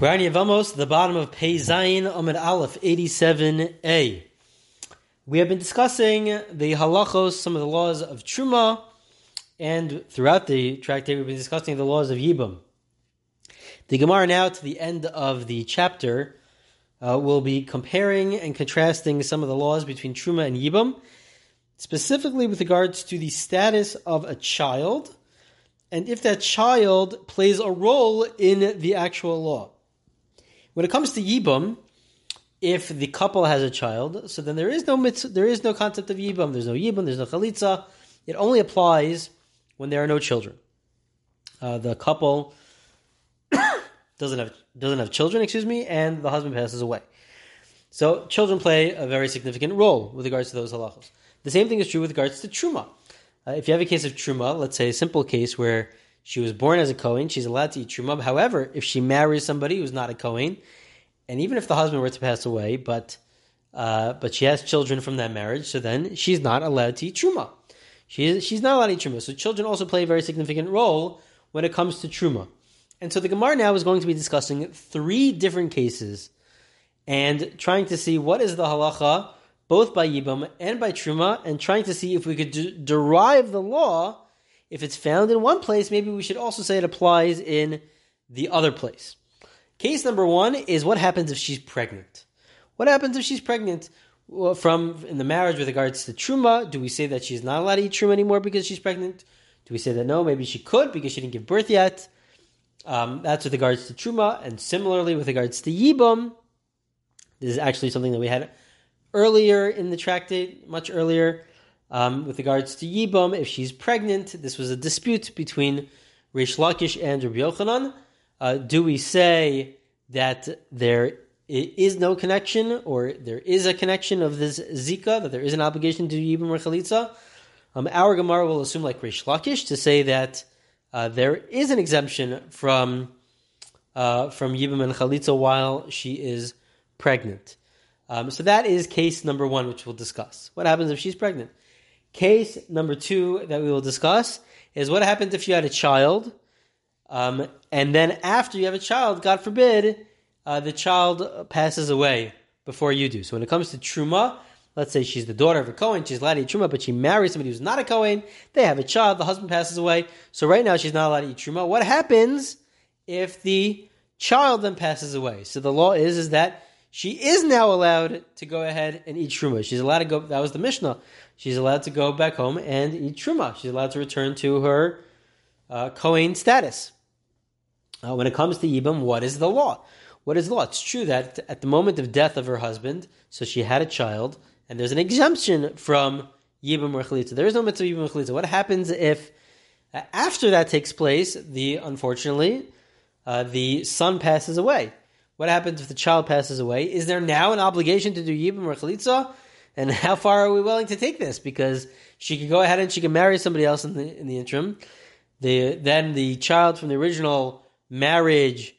Yavamos, the bottom of Pei Zayin Amud Aleph 87a. We have been discussing the halachos, some of the laws of Truma, and throughout the tractate we've been discussing the laws of Yibam. The Gemara now to the end of the chapter uh, will be comparing and contrasting some of the laws between Truma and Yibam, specifically with regards to the status of a child, and if that child plays a role in the actual law. When it comes to Yibam, if the couple has a child, so then there is no there is no concept of Yibam, there's no Yibam, there's no Chalitza. It only applies when there are no children. Uh, the couple doesn't have doesn't have children, excuse me, and the husband passes away. So children play a very significant role with regards to those halachos. The same thing is true with regards to truma. Uh, if you have a case of truma, let's say a simple case where she was born as a Kohen. She's allowed to eat truma. However, if she marries somebody who's not a Kohen, and even if the husband were to pass away, but uh, but she has children from that marriage, so then she's not allowed to eat truma. She is, she's not allowed to eat truma. So children also play a very significant role when it comes to truma. And so the Gemara now is going to be discussing three different cases and trying to see what is the halacha both by Yibam and by Truma, and trying to see if we could de- derive the law if it's found in one place, maybe we should also say it applies in the other place. Case number one is what happens if she's pregnant. What happens if she's pregnant from in the marriage with regards to truma? Do we say that she's not allowed to eat truma anymore because she's pregnant? Do we say that no, maybe she could because she didn't give birth yet? Um, that's with regards to truma, and similarly with regards to yibam. This is actually something that we had earlier in the tractate, much earlier. Um, with regards to Yibam, if she's pregnant, this was a dispute between Rish Lakish and Rabbi Yochanan. Uh, do we say that there is no connection, or there is a connection of this Zika, that there is an obligation to Yibam or Chalitza? Um, our Gemara will assume, like Rish Lakish, to say that uh, there is an exemption from uh, from Yibam and Chalitza while she is pregnant. Um, so that is case number one, which we'll discuss. What happens if she's pregnant? Case number two that we will discuss is what happens if you had a child, um, and then after you have a child, God forbid, uh, the child passes away before you do. So when it comes to truma, let's say she's the daughter of a Kohen, she's allowed to eat truma, but she marries somebody who's not a Kohen, they have a child, the husband passes away, so right now she's not allowed to eat truma. What happens if the child then passes away? So the law is, is that she is now allowed to go ahead and eat truma. She's allowed to go. That was the Mishnah. She's allowed to go back home and eat truma. She's allowed to return to her uh, Kohen status. Uh, when it comes to Yibam, what is the law? What is the law? It's true that at the moment of death of her husband, so she had a child, and there's an exemption from Yibam or Chalitza. There is no mitzvah Yibam or Chalitza. What happens if, uh, after that takes place, the unfortunately, uh, the son passes away? What happens if the child passes away? Is there now an obligation to do Yibam or Chalitza? And how far are we willing to take this? Because she could go ahead and she can marry somebody else in the in the interim. The, then the child from the original marriage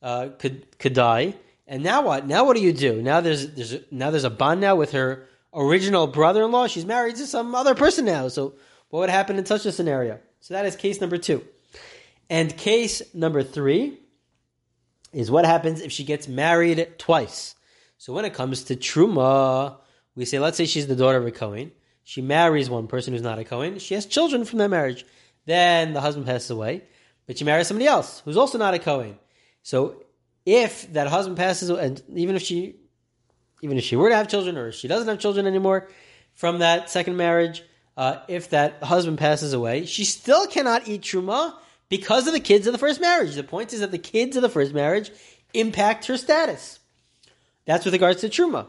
uh, could could die. And now what? Now what do you do? Now there's there's now there's a bond now with her original brother-in-law. She's married to some other person now. So what would happen in such a scenario? So that is case number two. And case number three is what happens if she gets married twice. So when it comes to truma, we say, let's say she's the daughter of a Kohen. She marries one person who's not a Kohen. She has children from that marriage. Then the husband passes away, but she marries somebody else who's also not a Kohen. So if that husband passes away, and even if she, even if she were to have children or she doesn't have children anymore from that second marriage, uh, if that husband passes away, she still cannot eat truma because of the kids of the first marriage. The point is that the kids of the first marriage impact her status. That's with regards to truma.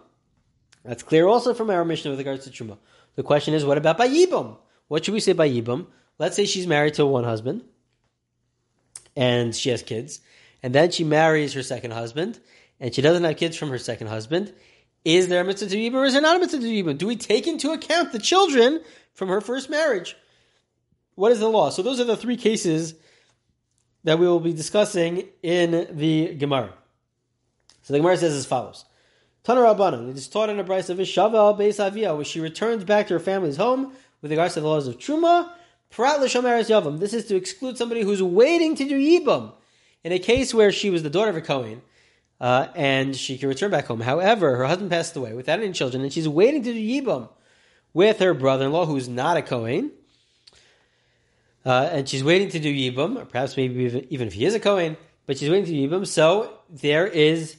That's clear also from our Mishnah with regards to truma. The question is, what about by yibum? What should we say by? Let's say she's married to one husband, and she has kids, and then she marries her second husband, and she doesn't have kids from her second husband. Is there a mitzvah to yibum or is there not a mitzvah to yibum? Do we take into account the children from her first marriage? What is the law? So those are the three cases that we will be discussing in the Gemara. So the Gemara says as follows. Tana Rabbanan, it is taught in a Braisa of Ishavel Beis Avia, where she returns back to her family's home with regards to the laws of Truma, Prat L'Shomer Yavam. This is to exclude somebody who's waiting to do Yibam. in a case where she was the daughter of a Kohen, uh, and she can return back home. However, her husband passed away without any children, and she's waiting to do Yibam with her brother-in-law, who's not a Kohen. Uh, and she's waiting to do Yibam, or perhaps maybe even, even if he is a Kohen, but she's waiting to do Yibam. So there is,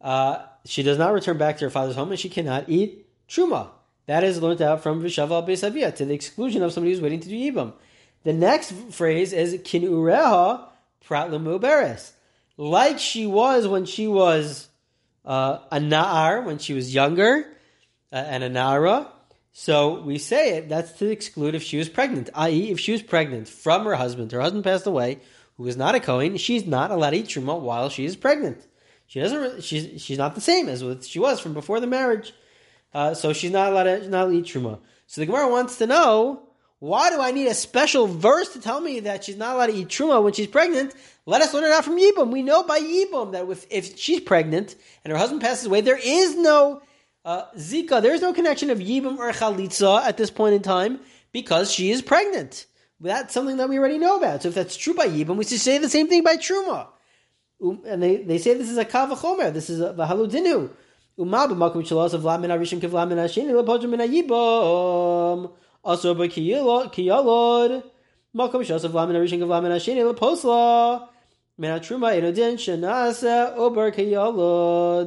uh, she does not return back to her father's home, and she cannot eat Truma. That is learned out from Vishava Beisavia to the exclusion of somebody who's waiting to do Yibam. The next phrase is Kinureha Pratlamu Beres. Like she was when she was uh, a Na'ar, when she was younger, uh, and a Na'ara. So we say it, that's to exclude if she was pregnant, i.e., if she was pregnant from her husband, her husband passed away, who is not a Kohen, she's not allowed to eat Truma while she is pregnant. She doesn't. She's she's not the same as what she was from before the marriage. Uh, so she's not allowed to not eat truma. So the Gemara wants to know why do I need a special verse to tell me that she's not allowed to eat truma when she's pregnant? Let us learn it out from Yibum. We know by Yibum that if, if she's pregnant and her husband passes away, there is no uh, zika, there is no connection of Yibum or chalitza at this point in time because she is pregnant. That's something that we already know about. So if that's true by Yibum, we should say the same thing by truma. Um, and they, they say this is a kavachomer. This is a shalos of. Also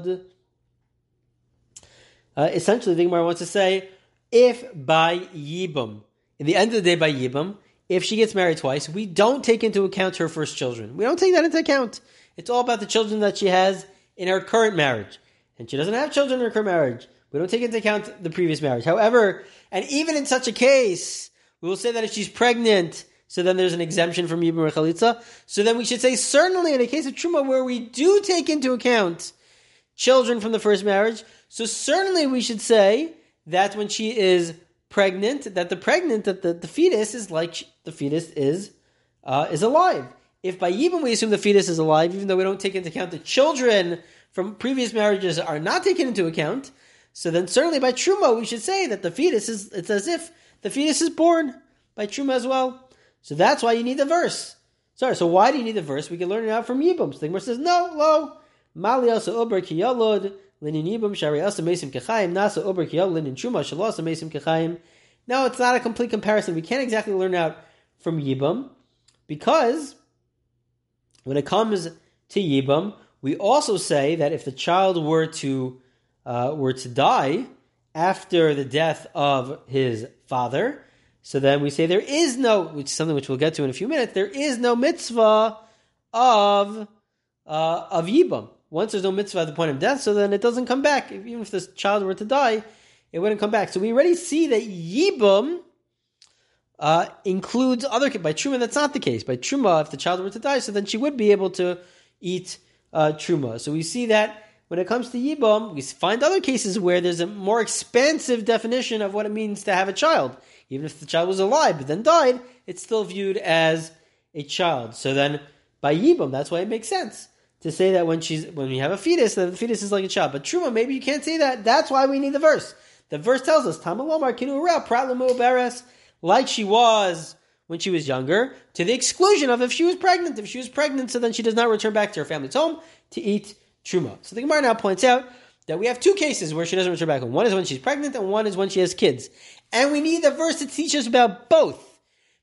of. Uh, essentially, the Gemara wants to say, if by Yibam, in the end of the day by Yibam, if she gets married twice, we don't take into account her first children. We don't take that into account. It's all about the children that she has in her current marriage and she doesn't have children in her current marriage. We don't take into account the previous marriage. However, and even in such a case, we will say that if she's pregnant, so then there's an exemption from Yibum or Chalitza. So then we should say certainly in a case of Truma where we do take into account children from the first marriage, so certainly we should say that when she is pregnant, that the pregnant, that the, the fetus is like the fetus is uh, is alive. If by Yibum we assume the fetus is alive, even though we don't take into account the children from previous marriages are not taken into account, so then certainly by Truma we should say that the fetus is, it's as if the fetus is born by Truma as well. So that's why you need the verse. Sorry, so why do you need the verse? We can learn it out from Yibum. So the Gemara says, no, lo, mali asa uber ki Yibum, shari asa mesim kechayim, nasa uber ki yalod, linin shalasa mesim kechayim. No, it's not a complete comparison. We can't exactly learn out from Yibum because when it comes to Yibum, we also say that if the child were to uh, were to die after the death of his father, so then we say there is no, which is something which we'll get to in a few minutes. There is no mitzvah of uh, of yibam. Once there's no mitzvah at the point of death, so then it doesn't come back. Even if this child were to die, it wouldn't come back. So we already see that yibam uh, includes other by truma. That's not the case. By truma, if the child were to die, so then she would be able to eat uh, truma. So we see that when it comes to yibam, we find other cases where there's a more expansive definition of what it means to have a child. Even if the child was alive but then died, it's still viewed as a child. So then, by yibam, that's why it makes sense to say that when she's when we have a fetus, the fetus is like a child. But truma, maybe you can't say that. That's why we need the verse. The verse tells us, "Tamalomar kinu pratlamu beres," like she was when she was younger, to the exclusion of if she was pregnant. If she was pregnant, so then she does not return back to her family's home to eat truma. So the Gemara now points out that we have two cases where she doesn't return back home. One is when she's pregnant, and one is when she has kids. And we need the verse to teach us about both.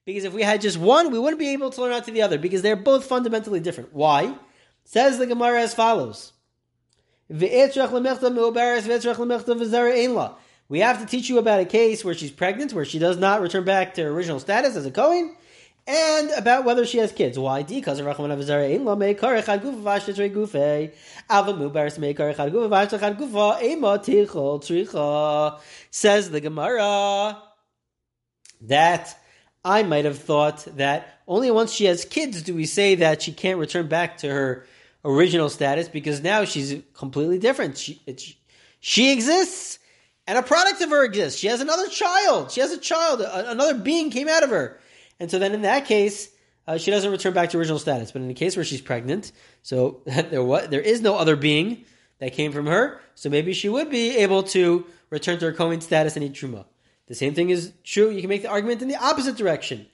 Because if we had just one, we wouldn't be able to learn out to the other, because they're both fundamentally different. Why? Says the Gemara as follows. We have to teach you about a case where she's pregnant, where she does not return back to her original status as a Kohen, and about whether she has kids. Why? Because. Says the Gemara that I might have thought that only once she has kids do we say that she can't return back to her original status because now she's completely different. She she exists and a product of her exists. She has another child. She has a child. Another being came out of her. And so then in that case, uh, she doesn't return back to original status. But in the case where she's pregnant, so there what there is no other being that came from her, so maybe she would be able to return to her Kohen status and eat truma. The same thing is true. You can make the argument in the opposite direction.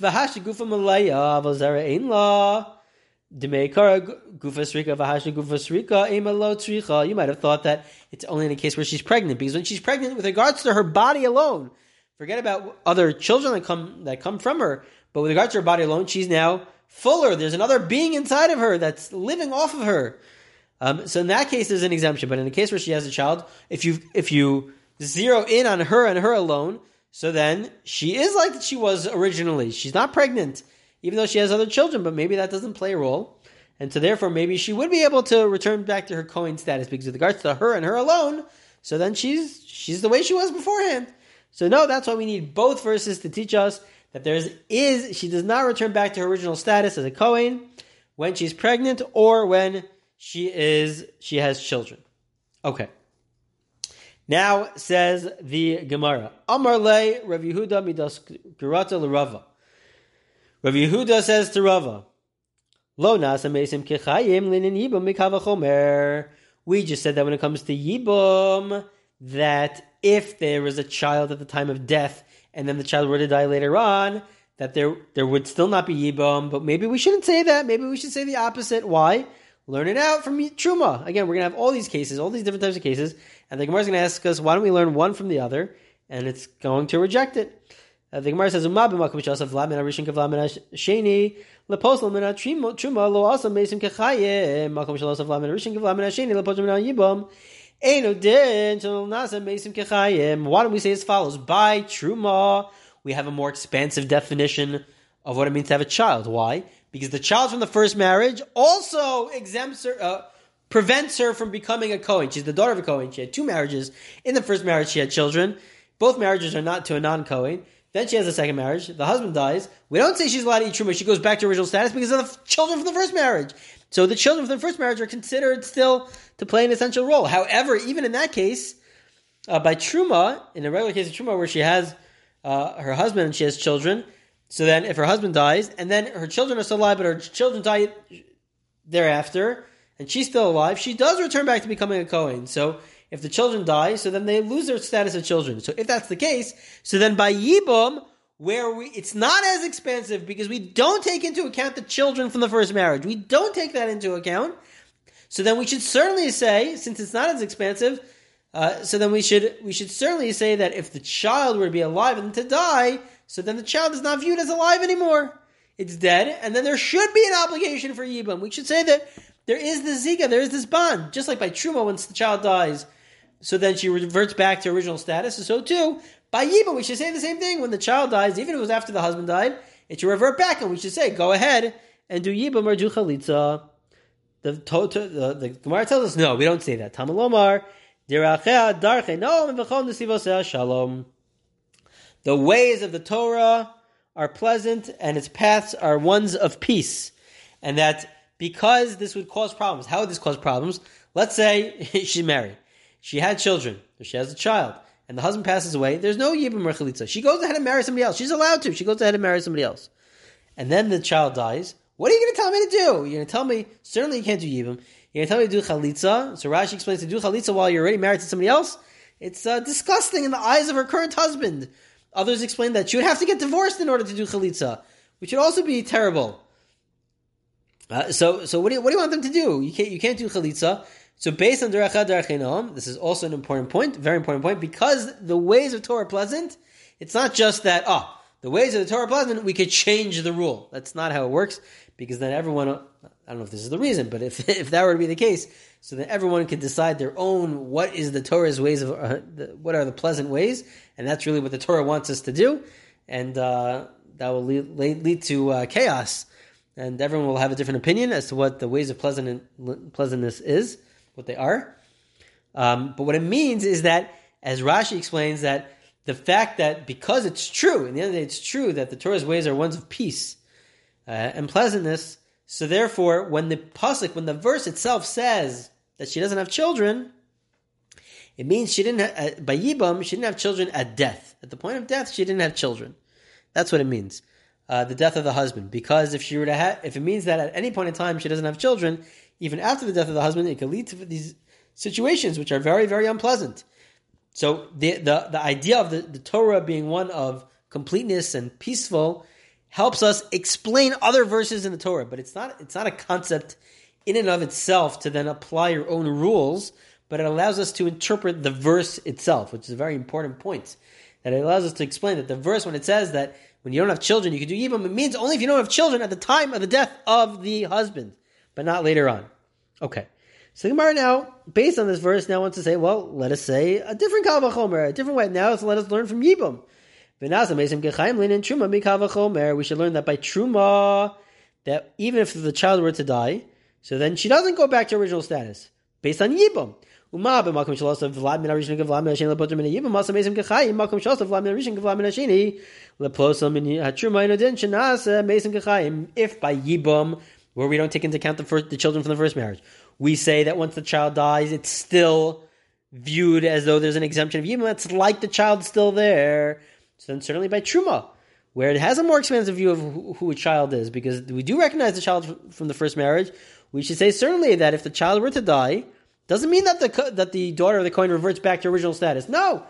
Vahashi gufa malaya vazara ein la. Demeikara gufa srika vahashi gufa srika emalo tricha. You might have thought that it's only in a case where she's pregnant, because when she's pregnant, with regards to her body alone, forget about other children that come that come from her, but with regards to her body alone, she's now fuller. There's another being inside of her that's living off of her. Um, so in that case, there's an exemption. But in the case where she has a child, if you if you zero in on her and her alone, so then she is like that she was originally. She's not pregnant, even though she has other children, but maybe that doesn't play a role. And so therefore maybe she would be able to return back to her Cohen status because with regards to her and her alone, so then she's she's the way she was beforehand. So no, that's why we need both verses to teach us that there is, is she does not return back to her original status as a Cohen when she's pregnant or when she is she has children. Okay. Now says the Gemara, Amar le Rav Yehuda midas girata l'Rava. Rav Yehuda says to Rava, Lo nasa mesim kechayim linin yibum mikavachomer. We just said that when it comes to yibum, that if there was a child at the time of death and then the child were to die later on, that there there would still not be yibum. But maybe we shouldn't say that. Maybe we should say the opposite. Why? Learn it out from Truma. Again, we're going to have all these cases, all these different types of cases, and the Gemara is going to ask us, why don't we learn one from the other? And it's going to reject it. Uh, the Gemara says, "Umma b'makom shasaf v'lamin arishin kavlamin sheni leposel min truma lo asa mesim kechayim makom shasaf v'lamin arishin kavlamin sheni leposel min yibam eno din shel nasa mesim kechayim." Why don't we say as follows? By truma, we have a more expansive definition of what it means to have a child. Why? Because the child from the first marriage also exempts her, uh, prevents her from becoming a Kohen. She's the daughter of a Kohen. She had two marriages. In the first marriage, she had children. Both marriages are not to a non Kohen. Then she has a second marriage. The husband dies. We don't say she's allowed to eat truma. She goes back to original status because of the children from the first marriage. So the children from the first marriage are considered still to play an essential role. However, even in that case, uh, by truma, in a regular case of truma where she has uh, her husband and she has children, so then, if her husband dies, and then her children are still alive, but her children die thereafter, and she's still alive, she does return back to becoming a Kohen. So, if the children die, so then they lose their status of children. So, if that's the case, so then by Yibum, where we, it's not as expensive because we don't take into account the children from the first marriage. We don't take that into account. So then we should certainly say, since it's not as expensive, uh, so then we should we should certainly say that if the child were to be alive and to die, so then the child is not viewed as alive anymore. It's dead, and then there should be an obligation for Yibam. We should say that there is this Zika, there is this bond, just like by Truma once the child dies, so then she reverts back to original status. So too, by Yibam, we should say the same thing. When the child dies, even if it was after the husband died, it should revert back, and we should say, go ahead and do Yibam or do Chalitza. The, the, the Gemara tells us, no, we don't say that. Tamalomar, Dirachea Darche, no, Shalom. The ways of the Torah are pleasant and its paths are ones of peace. And that because this would cause problems, how would this cause problems? Let's say she married. She had children. She has a child. And the husband passes away. There's no Yibam Rechalitza. She goes ahead and marries somebody else. She's allowed to. She goes ahead and marries somebody else. And then the child dies. What are you going to tell me to do? You're going to tell me, certainly you can't do Yibam. You're going to tell me to do Chalitza. So Rashi explains to do Chalitza while you're already married to somebody else. It's uh, disgusting in the eyes of her current husband. Others explain that she would have to get divorced in order to do chalitza, which would also be terrible. Uh, so, so what do you what do you want them to do? You can't you can't do chalitza. So based on derechad derecheinam, this is also an important point, very important point, because the ways of Torah are pleasant. It's not just that oh, the ways of the Torah are pleasant. We could change the rule. That's not how it works, because then everyone. I don't know if this is the reason, but if if that were to be the case, so that everyone could decide their own what is the Torah's ways of uh, the, what are the pleasant ways, and that's really what the Torah wants us to do, and uh, that will lead, lead to uh, chaos, and everyone will have a different opinion as to what the ways of pleasant pleasantness is, what they are. Um, but what it means is that, as Rashi explains, that the fact that because it's true, in the end the day, it's true that the Torah's ways are ones of peace uh, and pleasantness. So therefore, when the pasuk, when the verse itself says that she doesn't have children, it means she didn't have, uh, by Yibam, she didn't have children at death. At the point of death, she didn't have children. That's what it means. Uh, the death of the husband. Because if she were to have, if it means that at any point in time she doesn't have children, even after the death of the husband, it could lead to these situations which are very, very unpleasant. So the the, the idea of the, the Torah being one of completeness and peaceful helps us explain other verses in the Torah, but it's not it's not a concept in and of itself to then apply your own rules, but it allows us to interpret the verse itself, which is a very important point. That it allows us to explain that the verse, when it says that when you don't have children, you can do yibum, it means only if you don't have children at the time of the death of the husband, but not later on. Okay. So Gemara now, based on this verse, now wants to say, well, let us say a different kavachomer, a different way. Now, let us learn from Yibum. We should learn that by truma, that even if the child were to die, so then she doesn't go back to original status based on yibum. If by yibum, where we don't take into account the, first, the children from the first marriage, we say that once the child dies, it's still viewed as though there's an exemption of yibum. It's like the child's still there so then certainly by truma where it has a more expansive view of who, who a child is because we do recognize the child from the first marriage we should say certainly that if the child were to die doesn't mean that the that the daughter of the Kohen reverts back to original status. No,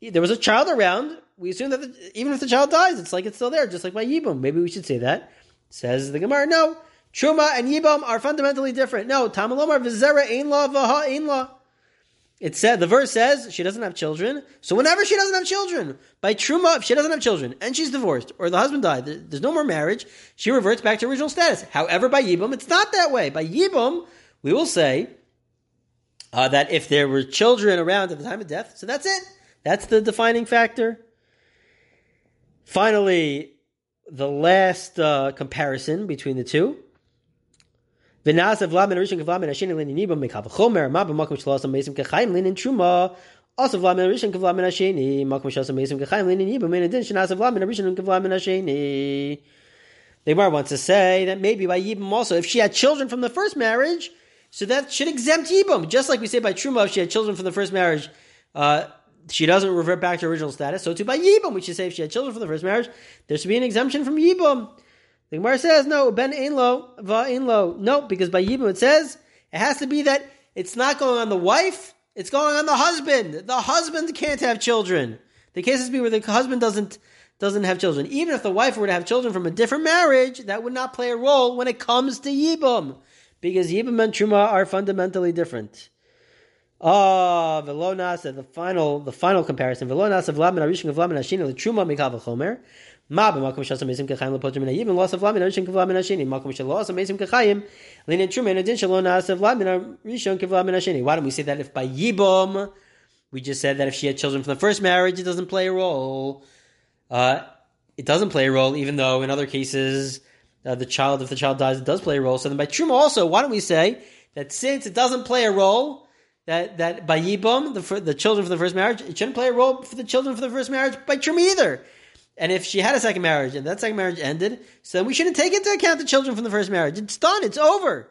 there was a child around. We assume that the, even if the child dies, it's like it's still there, just like by Yibum. Maybe we should say that. Says the Gemara. No, Truma and Yibum are fundamentally different. No, Tamalomar v'zera ein la v'ha ein la. It said the verse says she doesn't have children. So whenever she doesn't have children, by truma, if she doesn't have children and she's divorced or the husband died, there's no more marriage. She reverts back to original status. However, by yibum, it's not that way. By yibum, we will say uh, that if there were children around at the time of death, so that's it. That's the defining factor. Finally, the last uh, comparison between the two. Also v'lam rishon kavlam asheni makom shasam meisim kechayim linin yibam min adin shenas v'lam rishon kavlam asheni. The Gemara wants to say that maybe by yibam also, if she had children from the first marriage, so that should exempt Yibum. Just like we say by Truma, if she had children from the first marriage, uh, she doesn't revert back to original status. So too by Yibum, we should say if she had children from the first marriage, there should be an exemption from Yibum. The Gemara says, no, ben inlo, va inlo. No, because by Yibum it says, it has to be that it's not going on the wife, it's going on the husband. The husband can't have children. The cases be where the husband doesn't doesn't have children. Even if the wife were to have children from a different marriage, that would not play a role when it comes to Yibum because Yibam and Truma are fundamentally different. Ah, Velonas, the final, the final comparison. Velonas of Lamin Arishim of Lamin Ashini, the Truma Mikav Chomer. Ma b'makom shas amazim lepotim min hayim, loss of lamin arishon kavlamin hasheni. Makom loss amazim of lamin arishon kavlamin hasheni. Why don't we say that if by yibom, we just said that if she had children from the first marriage, it doesn't play a role. Uh, it doesn't play a role, even though in other cases uh, the child, if the child dies, it does play a role. So then by Truma also, why don't we say that since it doesn't play a role, that, that by Yibum, the, the children for the first marriage, it shouldn't play a role for the children for the first marriage by Truma either. And if she had a second marriage and that second marriage ended, so then we shouldn't take into account the children from the first marriage. It's done. It's over.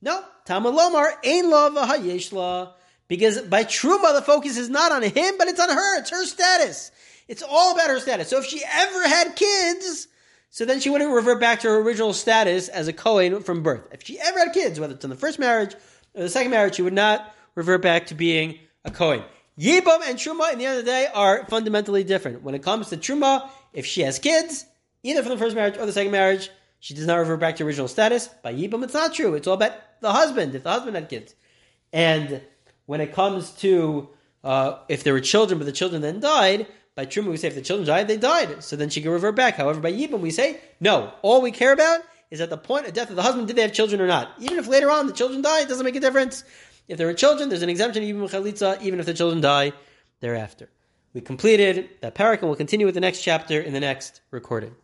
No, Tamalomar ain't love a Because by Truma, the focus is not on him, but it's on her. It's her status. It's all about her status. So if she ever had kids, so then she wouldn't revert back to her original status as a Kohen from birth. If she ever had kids, whether it's in the first marriage or the second marriage, she would not revert back to being a Kohen. Yibam and Truma, in the end of the day, are fundamentally different. When it comes to Truma, if she has kids, either from the first marriage or the second marriage, she does not revert back to original status. By Yibam, it's not true. It's all about the husband, if the husband had kids. And when it comes to uh, if there were children, but the children then died, by Truma, we say if the children died, they died. So then she can revert back. However, by Yibam, we say, no. All we care about is at the point of death of the husband, did they have children or not? Even if later on the children die, it doesn't make a difference. If there are children, there's an exemption Yibam Chalitza, even if the children die thereaafter. We completed that parak and we'll continue with the next chapter in the next recording.